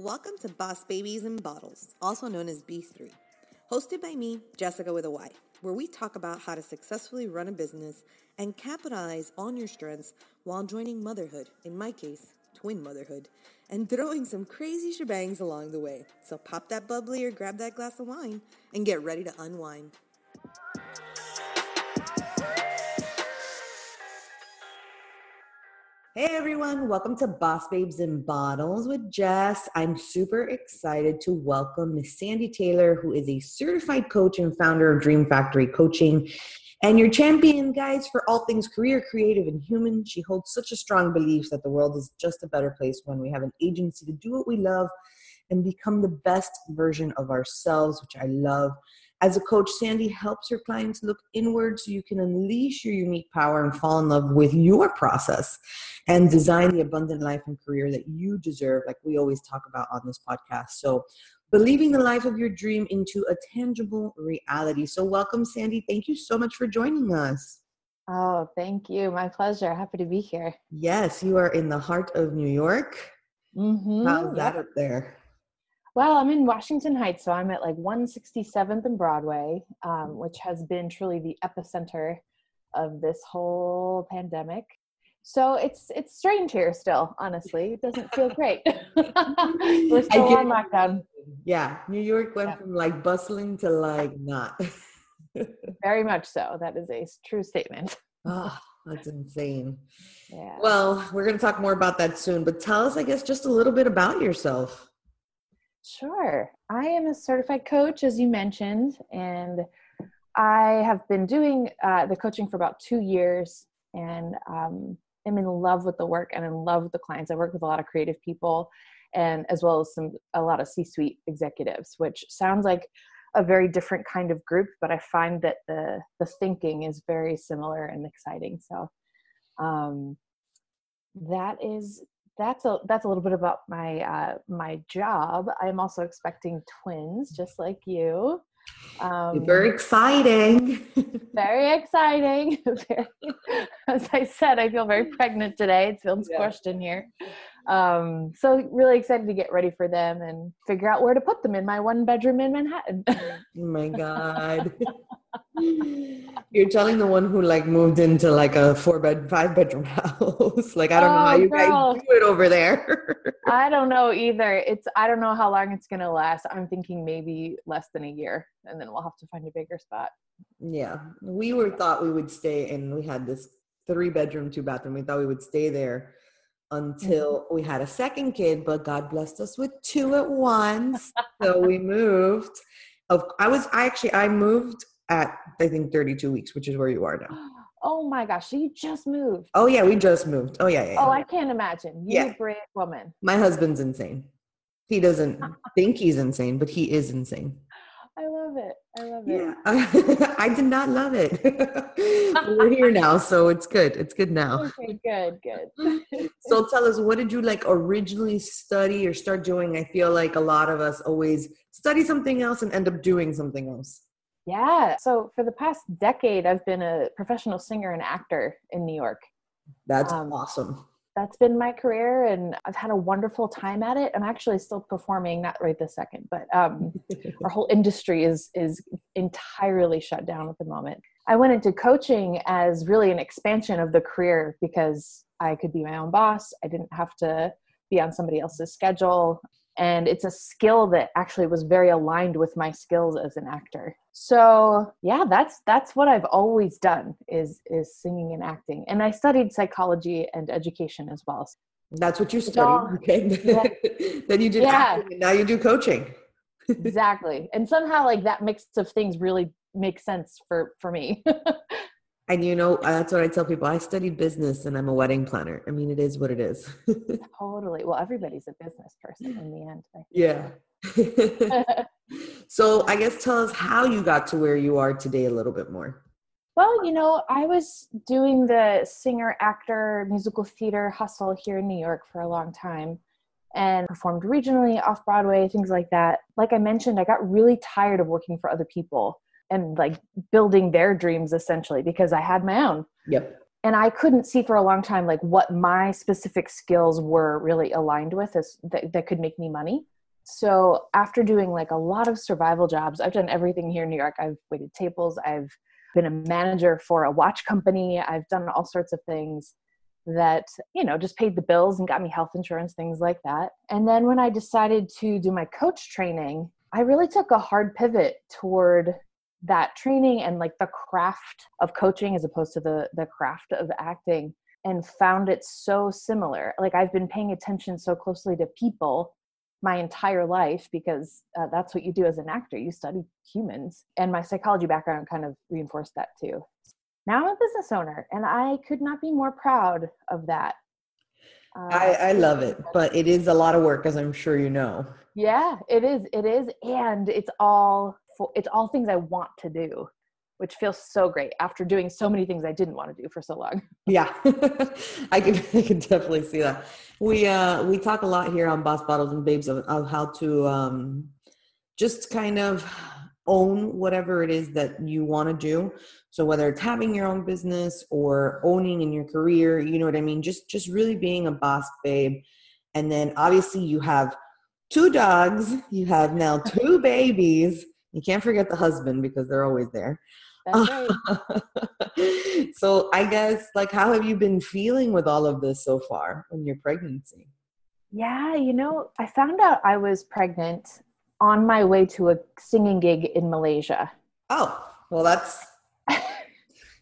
Welcome to Boss Babies and Bottles, also known as B3. Hosted by me, Jessica with a Y, where we talk about how to successfully run a business and capitalize on your strengths while joining motherhood, in my case, twin motherhood, and throwing some crazy shebangs along the way. So pop that bubbly or grab that glass of wine and get ready to unwind. Hey everyone, welcome to Boss Babes and Bottles with Jess. I'm super excited to welcome Miss Sandy Taylor, who is a certified coach and founder of Dream Factory Coaching and your champion, guys, for all things career, creative, and human. She holds such a strong belief that the world is just a better place when we have an agency to do what we love and become the best version of ourselves, which I love. As a coach, Sandy helps her clients look inward so you can unleash your unique power and fall in love with your process and design the abundant life and career that you deserve, like we always talk about on this podcast. So, believing the life of your dream into a tangible reality. So, welcome, Sandy. Thank you so much for joining us. Oh, thank you. My pleasure. Happy to be here. Yes, you are in the heart of New York. Mm-hmm. How's that up there? Well, I'm in Washington Heights, so I'm at like 167th and Broadway, um, which has been truly the epicenter of this whole pandemic. So it's it's strange here still. Honestly, it doesn't feel great. We're still on lockdown. Yeah, New York went yeah. from like bustling to like not. Very much so. That is a true statement. oh, that's insane. Yeah. Well, we're going to talk more about that soon, but tell us, I guess, just a little bit about yourself. Sure. I am a certified coach, as you mentioned, and I have been doing uh, the coaching for about two years and um, am in love with the work and in love with the clients. I work with a lot of creative people and as well as some a lot of C-suite executives, which sounds like a very different kind of group, but I find that the the thinking is very similar and exciting. So um, that is that's a that's a little bit about my uh, my job. I'm also expecting twins, just like you. Um, very exciting. very exciting. very, as I said, I feel very pregnant today. It's feels yeah. in here. Um, so really excited to get ready for them and figure out where to put them in my one bedroom in Manhattan. oh my God. You're telling the one who like moved into like a four bed, five bedroom house. like I don't oh, know how you girl. guys do it over there. I don't know either. It's I don't know how long it's gonna last. I'm thinking maybe less than a year, and then we'll have to find a bigger spot. Yeah, we were thought we would stay, and we had this three bedroom, two bathroom. We thought we would stay there until mm-hmm. we had a second kid, but God blessed us with two at once. so we moved. Of I was I actually I moved at I think 32 weeks, which is where you are now. Oh my gosh, so you just moved. Oh yeah, we just moved. Oh yeah, yeah. Oh, I can't imagine. You yeah. brave woman. My husband's insane. He doesn't think he's insane, but he is insane. I love it. I love it. Yeah. I did not love it. We're here now, so it's good. It's good now. Okay, good, good. so tell us, what did you like originally study or start doing? I feel like a lot of us always study something else and end up doing something else. Yeah. So for the past decade, I've been a professional singer and actor in New York. That's um, awesome. That's been my career, and I've had a wonderful time at it. I'm actually still performing, not right this second, but um, our whole industry is is entirely shut down at the moment. I went into coaching as really an expansion of the career because I could be my own boss. I didn't have to be on somebody else's schedule and it's a skill that actually was very aligned with my skills as an actor. So yeah that's that's what i've always done is is singing and acting. And i studied psychology and education as well. That's what you studied all, okay. yeah. then you did yeah. acting and now you do coaching. Exactly. And somehow like that mix of things really makes sense for for me And you know, that's what I tell people. I studied business and I'm a wedding planner. I mean, it is what it is. totally. Well, everybody's a business person in the end. Yeah. so I guess tell us how you got to where you are today a little bit more. Well, you know, I was doing the singer, actor, musical theater hustle here in New York for a long time and performed regionally, off Broadway, things like that. Like I mentioned, I got really tired of working for other people and like building their dreams essentially because I had my own. Yep. And I couldn't see for a long time like what my specific skills were really aligned with as that, that could make me money. so after doing like a lot of survival jobs, I've done everything here in New York. I've waited tables, I've been a manager for a watch company, I've done all sorts of things that, you know, just paid the bills and got me health insurance, things like that. And then when I decided to do my coach training, I really took a hard pivot toward that training and like the craft of coaching as opposed to the the craft of acting and found it so similar. Like i've been paying attention so closely to people my entire life because uh, that's what you do as an actor. You study humans. And my psychology background kind of reinforced that too. Now i'm a business owner and i could not be more proud of that. Uh, I, I love it but it is a lot of work as i'm sure you know. Yeah it is it is. And it's all it's all things i want to do which feels so great after doing so many things I didn't want to do for so long. Yeah, I can I can definitely see that. We uh we talk a lot here on Boss Bottles and Babes of, of how to um just kind of own whatever it is that you want to do. So whether it's having your own business or owning in your career, you know what I mean. Just just really being a boss babe, and then obviously you have two dogs. You have now two babies. You can't forget the husband because they're always there. Right. so I guess like how have you been feeling with all of this so far in your pregnancy? Yeah, you know, I found out I was pregnant on my way to a singing gig in Malaysia. Oh, well that's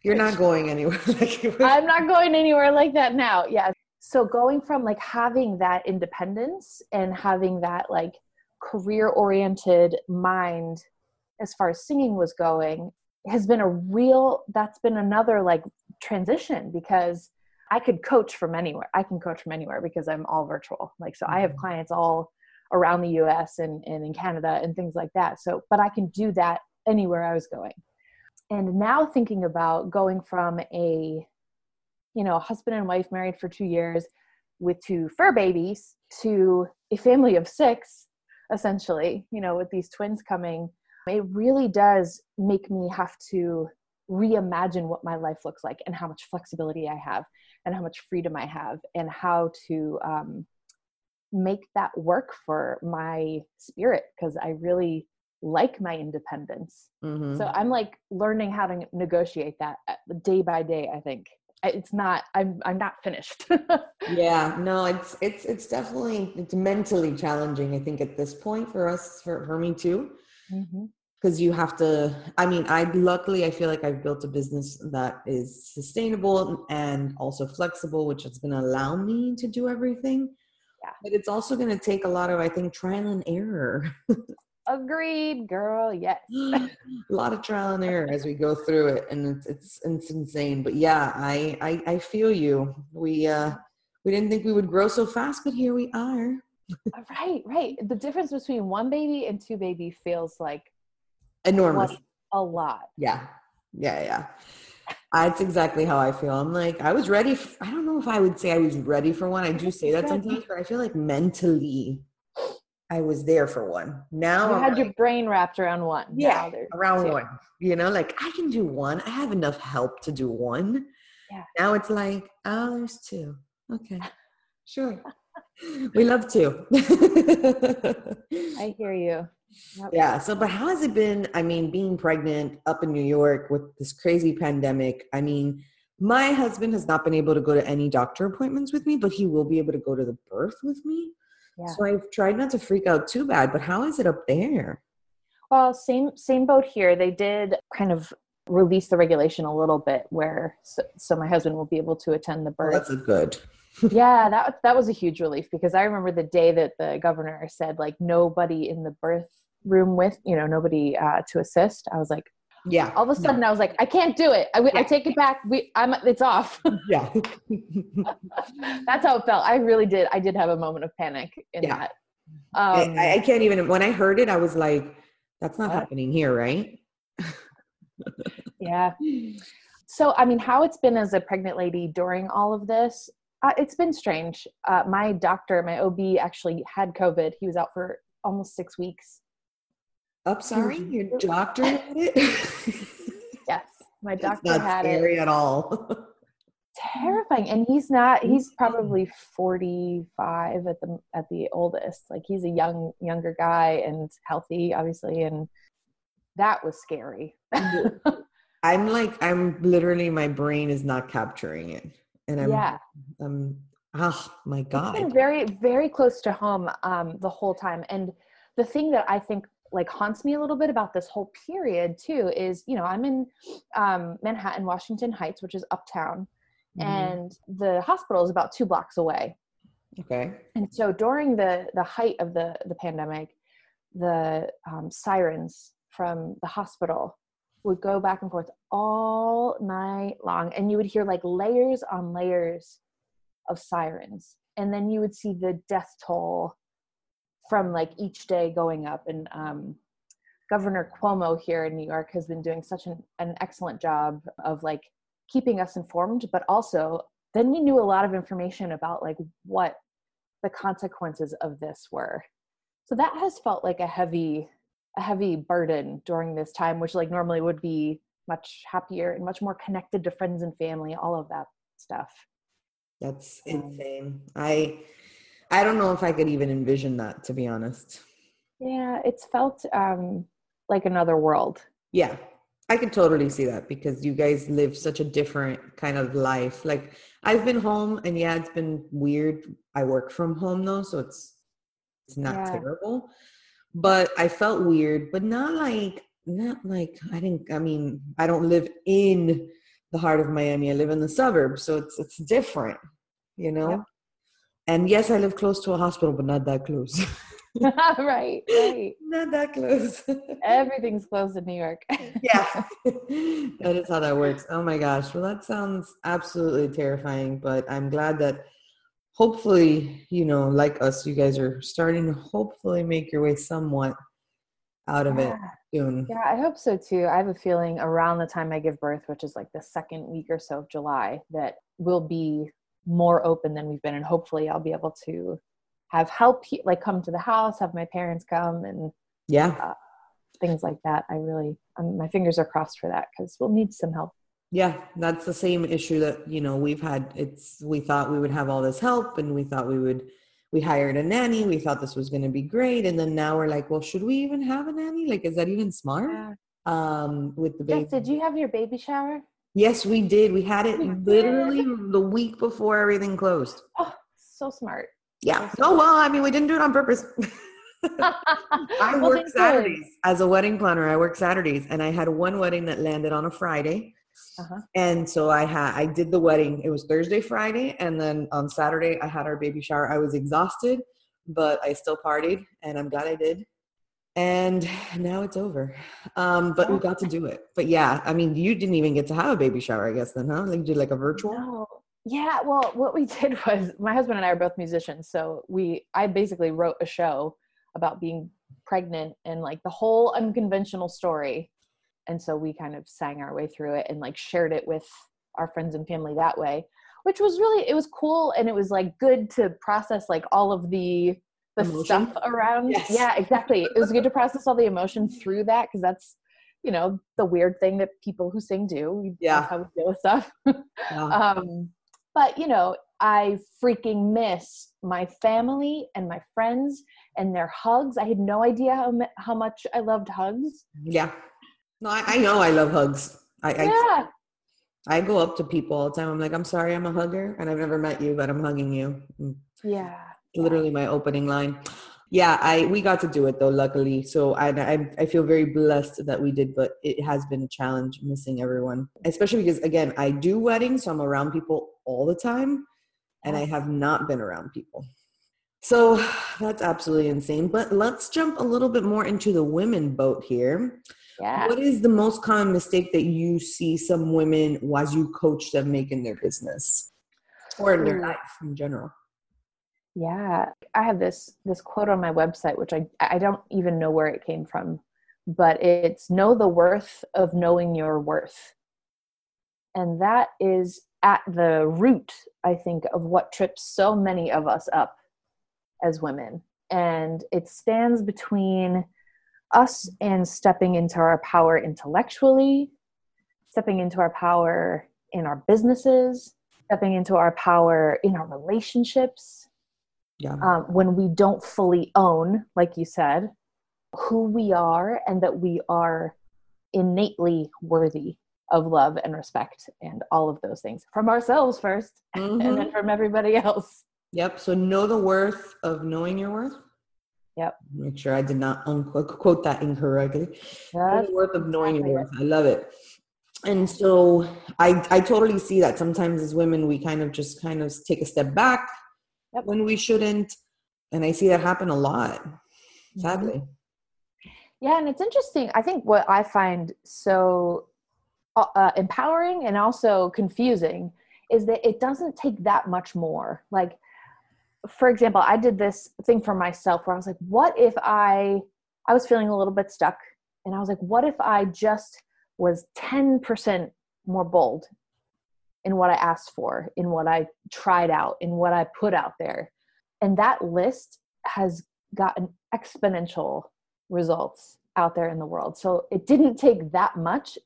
you're not going anywhere I'm not going anywhere like that now. Yeah. So going from like having that independence and having that like career oriented mind as far as singing was going has been a real that's been another like transition because I could coach from anywhere. I can coach from anywhere because I'm all virtual. Like so I have mm-hmm. clients all around the US and, and in Canada and things like that. So but I can do that anywhere I was going. And now thinking about going from a you know, husband and wife married for 2 years with two fur babies to a family of 6 essentially, you know, with these twins coming it really does make me have to reimagine what my life looks like and how much flexibility I have and how much freedom I have and how to um, make that work for my spirit because I really like my independence. Mm-hmm. So I'm like learning how to negotiate that uh, day by day, I think. It's not I'm I'm not finished. yeah, no, it's it's it's definitely it's mentally challenging I think at this point for us for for me too. Mm-hmm because you have to i mean i luckily i feel like i've built a business that is sustainable and also flexible which is going to allow me to do everything. Yeah. but it's also going to take a lot of i think trial and error. Agreed girl yes. A lot of trial and error as we go through it and it's it's, it's insane. But yeah I, I i feel you. We uh we didn't think we would grow so fast but here we are. Right right. The difference between one baby and two baby feels like enormous. A lot. Yeah. Yeah yeah. That's exactly how i feel. I'm like i was ready I don't know if i would say i was ready for one. I do say that sometimes but i feel like mentally i was there for one. Now you had your brain wrapped around one. Yeah around two. one. You know like i can do one. I have enough help to do one. Yeah. Now it's like oh there's two. Okay. Sure we love to i hear you Yep. Yeah. So, but how has it been? I mean, being pregnant up in New York with this crazy pandemic. I mean, my husband has not been able to go to any doctor appointments with me, but he will be able to go to the birth with me. Yeah. So I've tried not to freak out too bad. But how is it up there? Well, same same boat here. They did kind of release the regulation a little bit, where so, so my husband will be able to attend the birth. Oh, that's a good yeah, that that was a huge relief because I remember the day that the governor said like nobody in the birth room with you know nobody uh, to assist. I was like, yeah. All of a sudden. I was like, I can't do it. I, yeah. I take it back. We, I'm, it's off. yeah. That's how it felt. I really did. I did have a moment of panic in yeah. that. Um, I, I, can't even. When I heard it, I was like, "That's not what? happening here, right?" yeah. So, I mean, how it's been as a pregnant lady during all of this uh, it's been strange. Uh, my doctor, my OB, actually had COVID. He was out for almost six weeks. I'm sorry, your doctor had it. yes, my doctor had scary it. at all. terrifying and he's not he's probably 45 at the at the oldest like he's a young younger guy and healthy obviously and that was scary i'm like i'm literally my brain is not capturing it and i'm yeah. I'm oh my god it's been very very close to home um the whole time and the thing that i think like haunts me a little bit about this whole period too is you know i'm in um, manhattan washington heights which is uptown mm-hmm. and the hospital is about two blocks away. Okay. And so during the the height of the the pandemic the um, sirens from the hospital would go back and forth all night long and you would hear like layers on layers of sirens and then you would see the death toll from like each day going up and um, governor cuomo here in new york has been doing such an, an excellent job of like keeping us informed but also then we knew a lot of information about like what the consequences of this were. So that has felt like a heavy a heavy burden during this time which like normally would be much happier and much more connected to friends and family all of that stuff that's insane i i don't know if i could even envision that to be honest yeah it's felt um like another world yeah I can totally see that because you guys live such a different kind of life. Like I've been home and yeah, it's been weird. I work from home though, so it's it's not yeah. terrible. But I felt weird, but not like not like I didn't I mean, I don't live in the heart of Miami. I live in the suburbs, so it's it's different, you know? Yeah. And yes, I live close to a hospital, but not that close. right, right. Not that close. Everything's close in New York. yeah. that is how that works. Oh my gosh. Well, that sounds absolutely terrifying, but I'm glad that hopefully, you know, like us, you guys are starting to hopefully make your way somewhat out of yeah. it soon. Yeah, I hope so too. I have a feeling around the time I give birth, which is like the second week or so of July, that we'll be more open than we've been and hopefully I'll be able to have help like come to the house have my parents come and yeah uh, things like that i really um, my fingers are crossed for that because we'll need some help yeah that's the same issue that you know we've had. It's we thought we would have all this help and we thought we would we hired a nanny. We thought this was going to be great. And then now we're like well should we even have a nanny? Like is that even smart? Yeah. um with the baby yes, did you have your baby shower? Yes we did. We had it literally the week before everything closed. Oh so smart. Yeah. Oh well, I mean, we didn't do it on purpose. I well, work Saturdays. As a wedding planner. I work Saturdays, and I had one wedding that landed on a Friday, uh-huh. and so I had I did the wedding. It was Thursday, Friday, and then on Saturday I had our baby shower. I was exhausted, but I still partied, and I'm glad I did. And now it's over, um, but we got to do it. But yeah, I mean, you didn't even get to have a baby shower, I guess. Then, huh? Like, did like a virtual? No. Yeah, well, what we did was my husband and I are both musicians, so we I basically wrote a show about being pregnant and like the whole unconventional story. And so we kind of sang our way through it and like shared it with our friends and family that way, which was really it was cool and it was like good to process like all of the the emotion. stuff around. Yes. Yeah, exactly. it was good to process all the emotion through that because that's you know the weird thing that people who sing do. Yeah, how we deal with stuff. Yeah. um, but, you know, I freaking miss my family and my friends and their hugs. I had no idea how, how much I loved hugs. Yeah. No, I, I know I love hugs. I, yeah. I, I go up to people all the time. I'm like, I'm sorry, I'm a hugger, and I've never met you, but I'm hugging you. Mm. Yeah. Literally my opening line yeah i we got to do it though luckily so I, I i feel very blessed that we did but it has been a challenge missing everyone especially because again i do weddings so i'm around people all the time and i have not been around people so that's absolutely insane but let's jump a little bit more into the women boat here yeah. what is the most common mistake that you see some women as you coach them make in their business or in their life in general yeah, I have this this quote on my website which I I don't even know where it came from, but it's know the worth of knowing your worth. And that is at the root, I think, of what trips so many of us up as women. And it stands between us and stepping into our power intellectually, stepping into our power in our businesses, stepping into our power in our relationships Yeah. um, when we don't fully own like you said who we are and that we are innately worthy of love and respect and all of those things from ourselves 1st and Mhm. then from everybody else Yep. So know the worth of knowing your worth. Yep. Make sure I did not unquote quote that incorrectly. That's worth of knowing your worth. I love it. And so I I totally see that sometimes as women we kind of just kind of take a step back Yep. when we shouldn't. And I see that happen a lot, Mhm. sadly. Yeah, and it's interesting. I think what I find so uh, uh, empowering and also confusing is that it doesn't take that much more. Like, for example, I did this thing for myself where I was like, what if I, I was feeling a little bit stuck, and I was like, what if I just was 10% more bold in what I asked for, in what I tried out, in what I put out there? And that list has gotten exponential results out there in the world. So it didn't take that much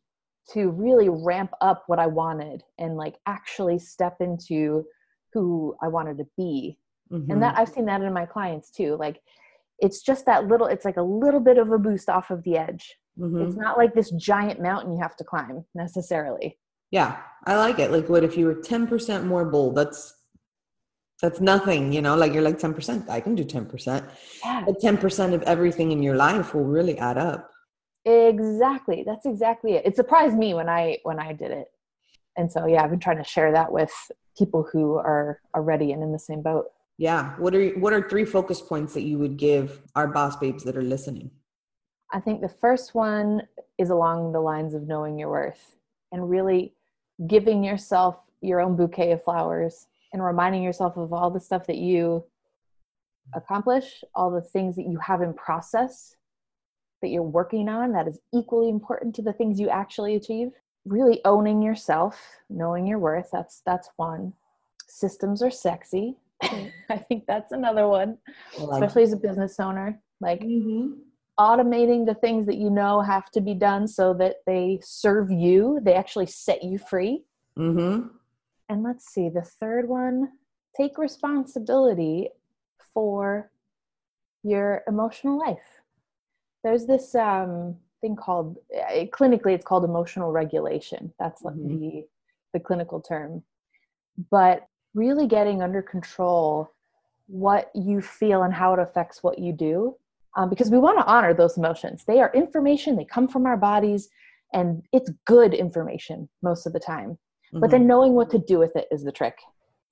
to really ramp up what I wanted and like actually step into who I wanted to be. Mhm. And that I've seen that in my clients too. Like it's just that little it's like a little bit of a boost off of the edge. Mhm. It's not like this giant mountain you have to climb necessarily. Yeah, I like it. Like, what if you were ten percent more bold? That's that's nothing, you know. Like you're like ten percent. I can do ten percent, Yeah. but ten percent of everything in your life will really add up. Exactly. That's exactly it. It surprised me when I when I did it. And so yeah, I've been trying to share that with people who are are ready and in the same boat. Yeah. What are what are three focus points that you would give our boss babes that are listening? I think the first one is along the lines of knowing your worth and really giving yourself your own bouquet of flowers and reminding yourself of all the stuff that you accomplish, all the things that you have in process that you're working on that is equally important to the things you actually achieve. Really owning yourself, knowing your worth, that's that's one. Systems are sexy. I think that's another one, Like, especially as a business owner. Like Mhm. automating the things that you know have to be done so that they serve you, they actually set you free. Mhm. And let's see, the third one, take responsibility for your emotional life. There's this um, thing called, uh, clinically, it's called emotional regulation. That's Mhm. the, the clinical term. But really getting under control what you feel and how it affects what you do um, because we want to honor those emotions. They are information, they come from our bodies, and it's good information most of the time. But Mhm. then knowing what to do with it is the trick.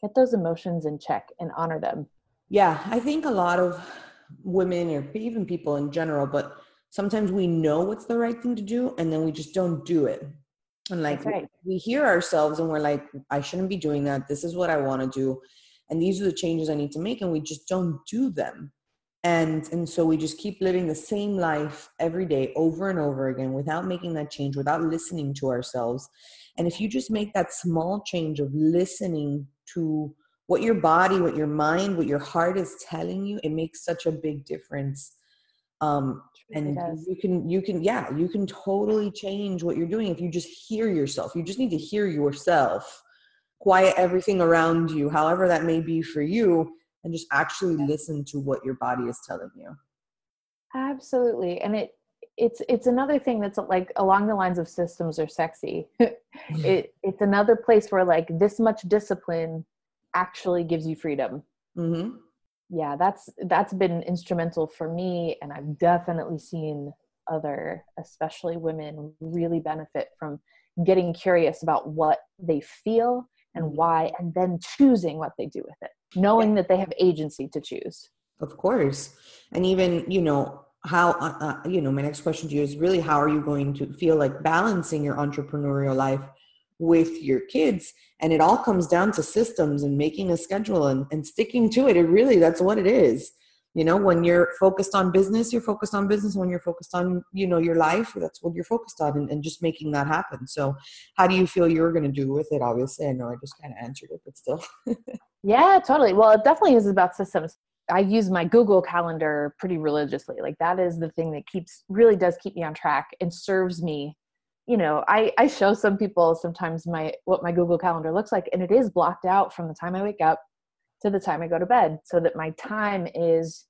Get those emotions in check and honor them. Yeah, I think a lot of women or even people in general, but sometimes we know what's the right thing to do and then we just don't do it. And like right. we hear ourselves and we're like, I shouldn't be doing that. This is what I want to do. And these are the changes I need to make. And we just don't do them. And and so we just keep living the same life every day over and over again without making that change, without listening to ourselves. And if you just make that small change of listening to what your body, what your mind, what your heart is telling you, it makes such a big difference. Um, and you can, you can, yeah, you can totally change what you're doing if you just hear yourself. You just need to hear yourself, quiet everything around you, however that may be for you, and just actually listen to what your body is telling you. Absolutely. And it it's it's another thing that's like along the lines of systems are sexy. it it's another place where like this much discipline actually gives you freedom. Mm-hmm. Yeah, that's that's been instrumental for me and I've definitely seen other especially women really benefit from getting curious about what they feel and Mhm. why and then choosing what they do with it knowing that they have agency to choose Of course. And even, you know, how, uh, uh, you know, my next question to you is really how are you going to feel like balancing your entrepreneurial life with your kids? And it all comes down to systems and making a schedule and, and sticking to it. It really, that's what it is. You know, when you're focused on business, you're focused on business. When you're focused on, you know, your life, that's what you're focused on and, and just making that happen. So how do you feel you're going to do with it? Obviously, I know I just kind of answered it, but still. Yeah, totally. Well, it definitely is about systems. I use my Google Calendar pretty religiously. Like that is the thing that keeps really does keep me on track and serves me you know, I, I show some people sometimes my what my Google Calendar looks like, and it is blocked out from the time I wake up to the time I go to bed, so that my time is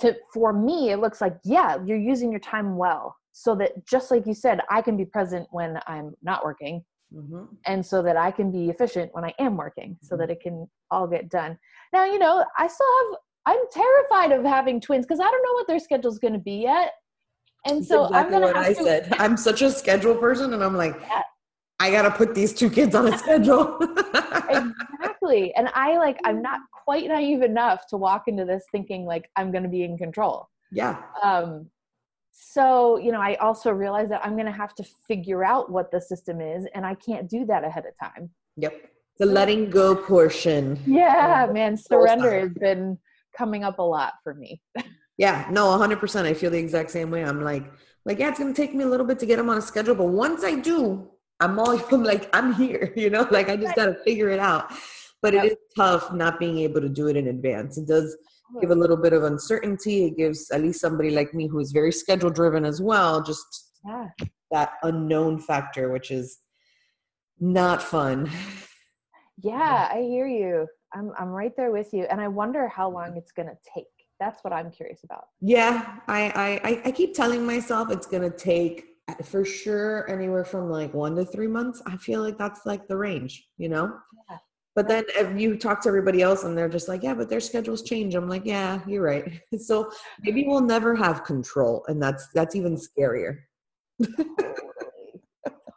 to for me it looks like yeah you're using your time well so that just like you said i can be present when i'm not working mm-hmm. and so that i can be efficient when i am working mm-hmm. so that it can all get done now you know i still have i'm terrified of having twins because i don't know what their schedule's going to be yet and That's so exactly i'm going to i said i'm such a schedule person and i'm like yeah. i gotta put these two kids on a schedule exactly and i like i'm not quite naive enough to walk into this thinking like I'm to be in control. Yeah. Um, so, you know, I also realize that I'm going to have to figure out what the system is, and I can't do that ahead of time. Yep. The letting go portion. Yeah, man, surrender has been coming up a lot for me. yeah, no, 100%. I feel the exact same way. I'm like, like, yeah, it's going to take me a little bit to get them on a schedule, but once I do, I'm all I'm like, I'm here, you know, like I just got to figure it out but yep. it is tough not being able to do it in advance. It does give a little bit of uncertainty. It gives at least somebody like me who is very schedule driven as well, just yeah. that unknown factor, which is not fun. Yeah, I hear you. I'm I'm right there with you, and I wonder how long it's gonna take. That's what I'm curious about. Yeah, I I I keep telling myself it's gonna take for sure anywhere from like one to three months. I feel like that's like the range, you know. Yeah. But then if you talk to everybody else and they're just like, yeah, but their schedules change. I'm like, yeah, you're right. So maybe we'll never have control. And that's that's even scarier.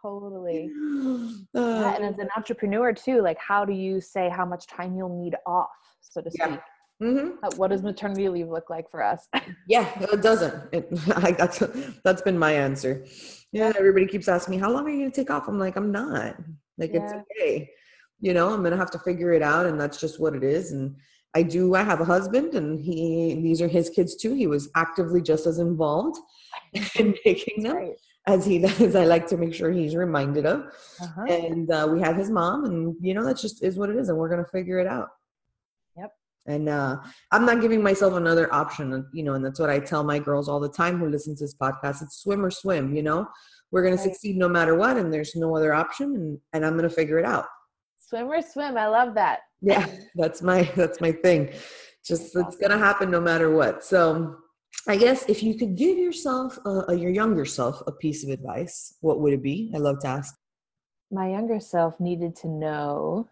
totally. Uh, yeah, and as an entrepreneur too, like how do you say how much time you'll need off, so to speak? Yeah. Mm-hmm. What does maternity leave look like for us? yeah, it doesn't. It, I, that's that's been my answer. Yeah, everybody keeps asking me, "How long are you going to take off?" I'm like, "I'm not. Like, yeah. it's okay." you know i'm gonna have to figure it out and that's just what it is and i do i have a husband and he these are his kids too he was actively just as involved in making them right. as he does i like to make sure he's reminded of uh-huh. and uh, we have his mom and you know that just is what it is and we're gonna figure it out and uh, i'm not giving myself another option you know and that's what i tell my girls all the time who listen to this podcast. It's swim or swim you know? We're going right. to succeed no matter what and there's no other option and, and i'm going to figure it out. Swim or swim i love that. Yeah that's my that's my thing. Just it's gonna happen no matter what. So i guess if you could give yourself uh, your younger self a piece of advice what would it be? I love to ask. My younger self needed to know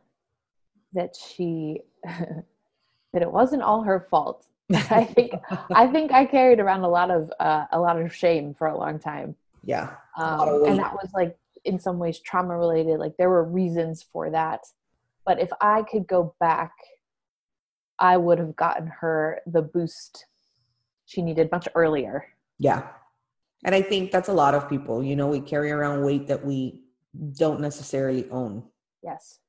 that she that it wasn't all her fault. I think i think i carried around a lot of uh, a lot of shame for a long time. Yeah. Um, and that was like in some ways trauma related like there were reasons for that. But if i could go back i would have gotten her the boost she needed much earlier. Yeah. And i think that's a lot of people you know we carry around weight that we don't necessarily own. Yes.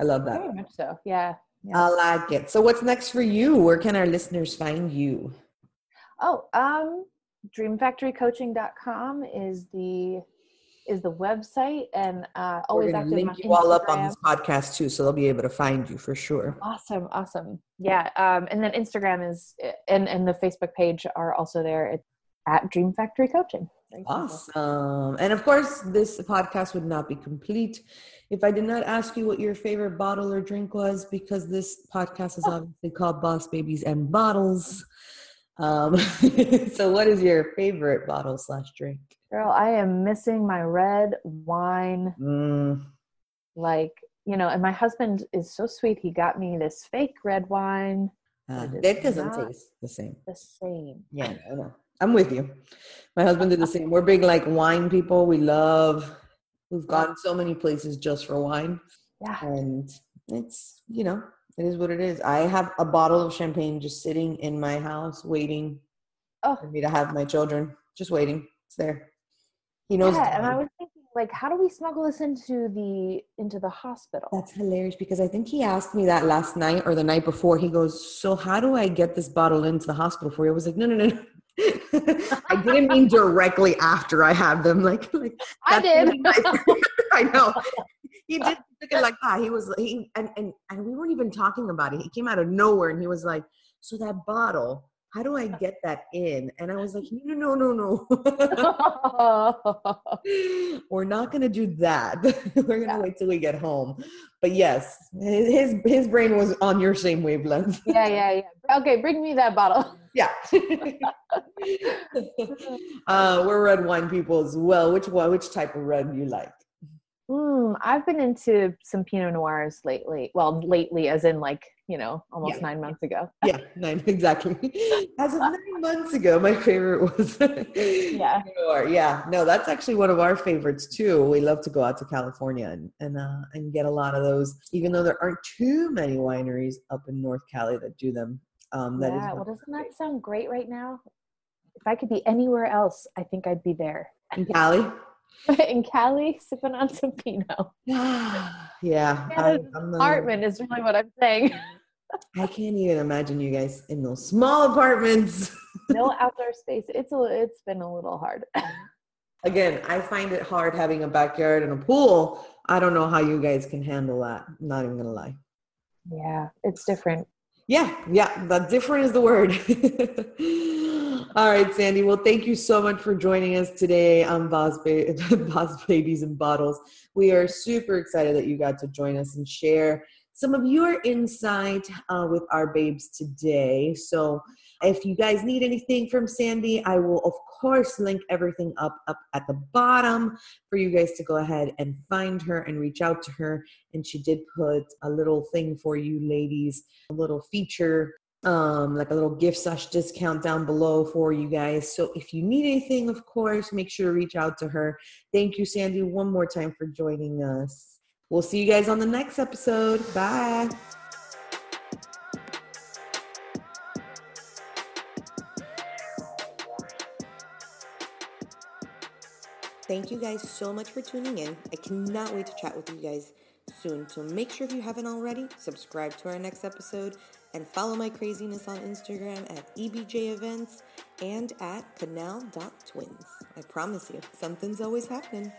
I love that. Very much so. Yeah, yeah. i like it so what's next for you where can our listeners find you oh um dreamfactorycoaching.com is the is the website and uh, always active link you all up on this podcast too, so they'll be able to find you for sure. Awesome, awesome. Yeah, um, and then Instagram is and and the Facebook page are also there It's at Dream Factory Coaching. Awesome. And of course, this podcast would not be complete if I did not ask you what your favorite bottle or drink was, because this podcast is obviously called Boss Babies and Bottles. Um, so, what is your favorite bottle slash drink? Girl, I am missing my red wine. Mm. Like, you know, and my husband is so sweet. He got me this fake red wine. Uh, that doesn't taste the same. The same. Yeah, I know. I'm with you. My husband did the same. We're big like wine people. We love. We've gone so many places just for wine. Yeah. And it's you know it is what it is. I have a bottle of champagne just sitting in my house waiting oh. for me to have my children. Just waiting. It's there. He knows. Yeah, and I was thinking, like, how do we smuggle this into the into the hospital? That's hilarious because I think he asked me that last night or the night before. He goes, "So how do I get this bottle into the hospital for you?" I was like, "No, no, no." no. I didn't mean directly after I had them. Like, like I did. I know. He did look it like that. He was he and, and and we weren't even talking about it. He came out of nowhere and he was like, "So that bottle." how do I get that in? And I was like, no, no, no, no. We're not going to do that. We're going to yeah. wait till we get home. But yes, his his brain was on your same wavelength. yeah, yeah, yeah. Okay, bring me that bottle. Yeah. uh, we're red wine people as well. Which one? Which type of red do you like? Mm, I've been into some Pinot Noirs lately. Well, lately, as in like you know, almost yeah. nine months ago. yeah, nine exactly. As of nine months ago, my favorite was yeah, yeah. No, that's actually one of our favorites too. We love to go out to California and and uh, and get a lot of those, even though there aren't too many wineries up in North Cali that do them. Um, that yeah, well, doesn't that sound great right now? If I could be anywhere else, I think I'd be there. In Cali. in Cali, sipping on some Pinot. yeah, I, apartment is really what I'm saying. I can't even imagine you guys in those small apartments. no outdoor space. It's a, it's been a little hard. Again, I find it hard having a backyard and a pool. I don't know how you guys can handle that. I'm not even gonna lie. Yeah, it's different. Yeah, yeah, the different is the word. All right, Sandy. Well, thank you so much for joining us today on Boss, ba- Boss Babies and Bottles. We are super excited that you got to join us and share some of your insight uh, with our babes today. So, if you guys need anything from Sandy, I will of course link everything up up at the bottom for you guys to go ahead and find her and reach out to her. And she did put a little thing for you ladies, a little feature um like a little gift slash discount down below for you guys so if you need anything of course make sure to reach out to her thank you sandy one more time for joining us We'll see you guys on the next episode. Bye. Thank you guys so much for tuning in. I cannot wait to chat with you guys soon. So make sure if you haven't already, subscribe to our next episode and follow my craziness on Instagram at EBJ Events and at canal.twins. I promise you, something's always happening.